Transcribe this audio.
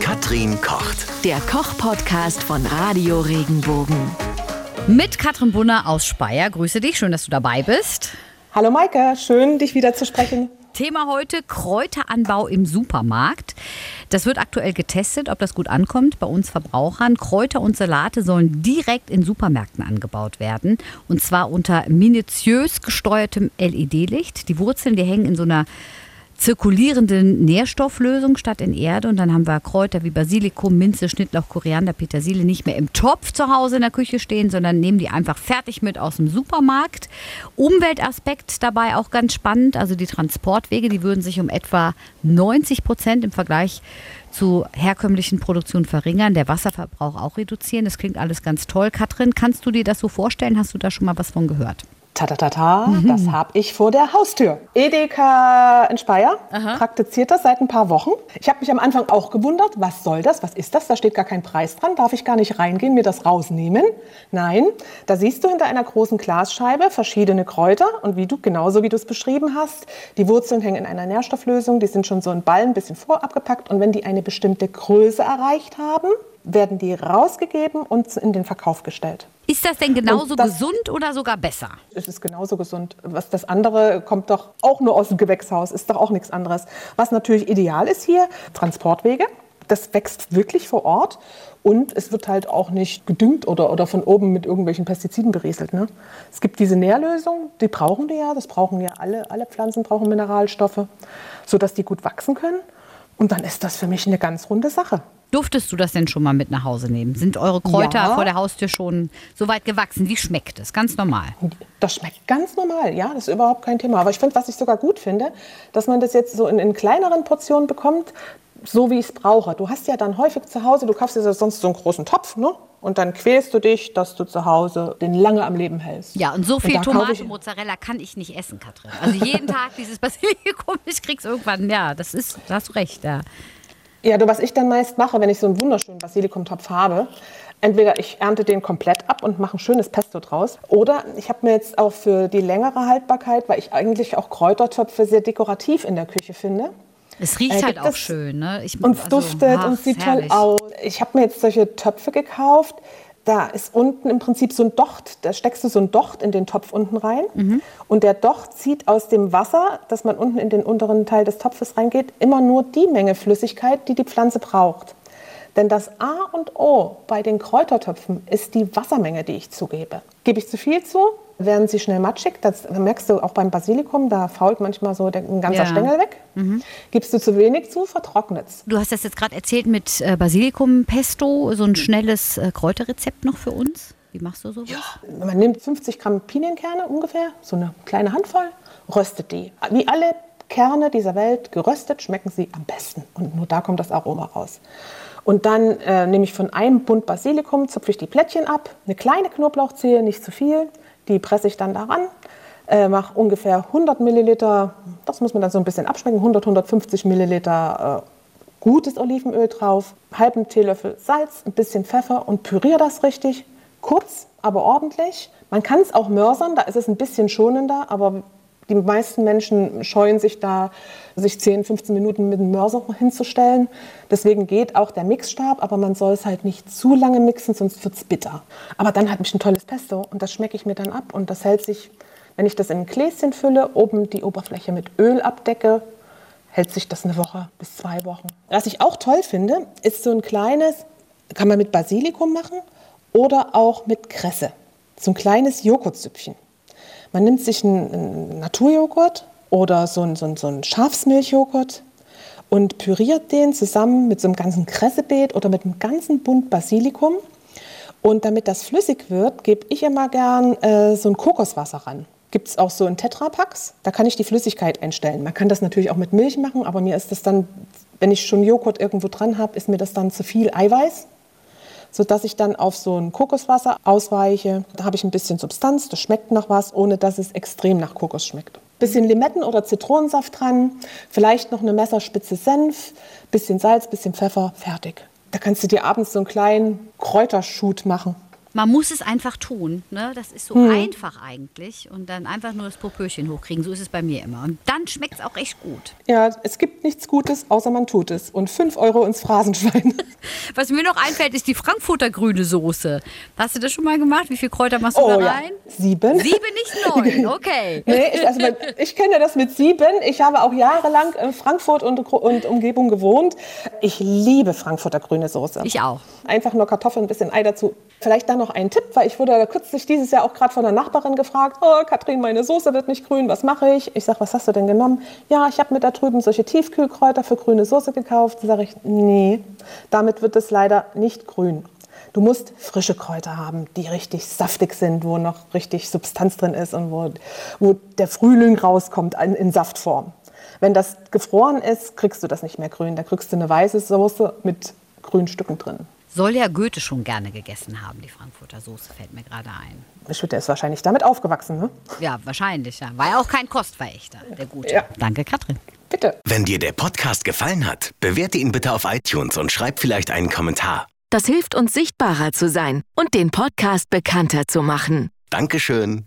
Katrin kocht. Der Koch-Podcast von Radio Regenbogen. Mit Katrin Bunner aus Speyer. Grüße dich, schön, dass du dabei bist. Hallo Maike, schön dich wieder zu sprechen. Thema heute Kräuteranbau im Supermarkt. Das wird aktuell getestet, ob das gut ankommt bei uns Verbrauchern. Kräuter und Salate sollen direkt in Supermärkten angebaut werden und zwar unter minutiös gesteuertem LED-Licht. Die Wurzeln, die hängen in so einer zirkulierenden Nährstofflösung statt in Erde. Und dann haben wir Kräuter wie Basilikum, Minze, Schnittlauch, Koriander, Petersilie nicht mehr im Topf zu Hause in der Küche stehen, sondern nehmen die einfach fertig mit aus dem Supermarkt. Umweltaspekt dabei auch ganz spannend. Also die Transportwege, die würden sich um etwa 90 Prozent im Vergleich zu herkömmlichen Produktionen verringern, der Wasserverbrauch auch reduzieren. Das klingt alles ganz toll. Katrin, kannst du dir das so vorstellen? Hast du da schon mal was von gehört? Tatatata, mhm. das habe ich vor der Haustür. Edeka in Speyer Aha. praktiziert das seit ein paar Wochen. Ich habe mich am Anfang auch gewundert, was soll das, was ist das? Da steht gar kein Preis dran, darf ich gar nicht reingehen, mir das rausnehmen? Nein, da siehst du hinter einer großen Glasscheibe verschiedene Kräuter und wie du, genauso wie du es beschrieben hast, die Wurzeln hängen in einer Nährstofflösung, die sind schon so in Ballen ein bisschen vorabgepackt und wenn die eine bestimmte Größe erreicht haben, werden die rausgegeben und in den Verkauf gestellt. Ist das denn genauso das, gesund oder sogar besser? Es ist genauso gesund. Was das andere kommt doch auch nur aus dem Gewächshaus, ist doch auch nichts anderes. Was natürlich ideal ist hier, Transportwege. Das wächst wirklich vor Ort und es wird halt auch nicht gedüngt oder, oder von oben mit irgendwelchen Pestiziden berieselt. Ne? Es gibt diese Nährlösung, die brauchen wir ja, das brauchen ja alle, alle Pflanzen brauchen Mineralstoffe, sodass die gut wachsen können. Und dann ist das für mich eine ganz runde Sache. Durftest du das denn schon mal mit nach Hause nehmen? Sind eure Kräuter ja. vor der Haustür schon so weit gewachsen? Wie schmeckt es? Ganz normal. Das schmeckt ganz normal, ja, das ist überhaupt kein Thema. Aber ich finde, was ich sogar gut finde, dass man das jetzt so in, in kleineren Portionen bekommt, so wie ich es brauche. Du hast ja dann häufig zu Hause, du kaufst dir sonst so einen großen Topf, ne? Und dann quälst du dich, dass du zu Hause den lange am Leben hältst. Ja, und so viel und Tomate, Mozzarella kann ich nicht essen, Katrin. Also jeden Tag dieses Basilikum, ich krieg's irgendwann, ja, das ist, da hast du recht, ja. Ja, du, was ich dann meist mache, wenn ich so einen wunderschönen Basilikumtopf habe, entweder ich ernte den komplett ab und mache ein schönes Pesto draus, oder ich habe mir jetzt auch für die längere Haltbarkeit, weil ich eigentlich auch Kräutertöpfe sehr dekorativ in der Küche finde. Es riecht äh, halt auch schön, ne? Ich, und also, duftet ach, und sieht herrlich. toll aus. Ich habe mir jetzt solche Töpfe gekauft, da ist unten im Prinzip so ein Docht, da steckst du so ein Docht in den Topf unten rein mhm. und der Docht zieht aus dem Wasser, das man unten in den unteren Teil des Topfes reingeht, immer nur die Menge Flüssigkeit, die die Pflanze braucht. Denn das A und O bei den Kräutertöpfen ist die Wassermenge, die ich zugebe. Gebe ich zu viel zu, werden sie schnell matschig. Das merkst du auch beim Basilikum, da fault manchmal so ein ganzer ja. Stängel weg. Mhm. Gibst du zu wenig zu, vertrocknet es. Du hast das jetzt gerade erzählt mit äh, Basilikum-Pesto, so ein schnelles äh, Kräuterrezept noch für uns. Wie machst du sowas? Ja, man nimmt 50 Gramm Pinienkerne ungefähr, so eine kleine Handvoll, röstet die. Wie alle Kerne dieser Welt geröstet schmecken sie am besten. Und nur da kommt das Aroma raus. Und dann äh, nehme ich von einem Bund Basilikum, zupfe ich die Plättchen ab, eine kleine Knoblauchzehe, nicht zu viel. Die presse ich dann daran, äh, mache ungefähr 100 Milliliter, das muss man dann so ein bisschen abschmecken, 100, 150 Milliliter äh, gutes Olivenöl drauf, halben Teelöffel Salz, ein bisschen Pfeffer und püriere das richtig, kurz, aber ordentlich. Man kann es auch mörsern, da ist es ein bisschen schonender, aber die meisten Menschen scheuen sich da, sich 10, 15 Minuten mit dem Mörser hinzustellen. Deswegen geht auch der Mixstab, aber man soll es halt nicht zu lange mixen, sonst wird es bitter. Aber dann hat mich ein tolles Pesto und das schmecke ich mir dann ab und das hält sich, wenn ich das in ein Gläschen fülle, oben die Oberfläche mit Öl abdecke, hält sich das eine Woche bis zwei Wochen. Was ich auch toll finde, ist so ein kleines, kann man mit Basilikum machen oder auch mit Kresse. So ein kleines Joghurtsüppchen. Man nimmt sich einen, Naturjoghurt oder so einen, so einen, so einen Schafsmilchjoghurt und püriert den zusammen mit so einem ganzen Kressebeet oder mit einem ganzen Bund Basilikum. Und damit das flüssig wird, gebe ich immer gern äh, so ein Kokoswasser ran. Gibt es auch so in Tetrapacks, da kann ich die Flüssigkeit einstellen. Man kann das natürlich auch mit Milch machen, aber mir ist das dann, wenn ich schon Joghurt irgendwo dran habe, ist mir das dann zu viel Eiweiß sodass ich dann auf so ein Kokoswasser ausweiche. Da habe ich ein bisschen Substanz, das schmeckt nach was, ohne dass es extrem nach Kokos schmeckt. Bisschen Limetten- oder Zitronensaft dran, vielleicht noch eine Messerspitze Senf, bisschen Salz, bisschen Pfeffer, fertig. Da kannst du dir abends so einen kleinen Kräuterschut machen. Man muss es einfach tun. Ne? Das ist so Hm. einfach eigentlich. Und dann einfach nur das Popöchen hochkriegen. So ist es bei mir immer. Und dann schmeckt es auch echt gut. Ja, es gibt nichts Gutes, außer man tut es. Und 5 Euro ins Phrasenschwein. Was mir noch einfällt, ist die Frankfurter grüne Soße. Hast du das schon mal gemacht? Wie viel Kräuter machst du Oh da ja, rein? sieben. Sieben, nicht neun. Okay. Nee, ich, also, ich kenne das mit sieben. Ich habe auch jahrelang in Frankfurt und, und Umgebung gewohnt. Ich liebe Frankfurter grüne Soße. Ich auch. Einfach nur Kartoffeln, ein bisschen Ei dazu. Vielleicht dann noch ein Tipp, weil ich wurde kürzlich dieses Jahr auch gerade von einer Nachbarin gefragt, oh, Katrin, meine Soße wird nicht grün, was mache ich? Ich sage, was hast du denn genommen? Ja, ich habe mir da drüben solche Tiefkühlkräuter für grüne Soße gekauft. Dann sage ich, nee, damit wird es leider nicht grün. Du musst frische Kräuter haben, die richtig saftig sind, wo noch richtig Substanz drin ist und wo, wo der Frühling rauskommt in, in Saftform. Wenn das gefroren ist, kriegst du das nicht mehr grün. Da kriegst du eine weiße Soße mit grünen Stücken drin. Soll ja Goethe schon gerne gegessen haben, die Frankfurter Soße, fällt mir gerade ein. Schütte ist wahrscheinlich damit aufgewachsen, ne? Ja, wahrscheinlich, ja. War ja auch kein Kostverächter, der Gute. Ja. Danke, Katrin. Bitte. Wenn dir der Podcast gefallen hat, bewerte ihn bitte auf iTunes und schreib vielleicht einen Kommentar. Das hilft uns sichtbarer zu sein und den Podcast bekannter zu machen. Dankeschön.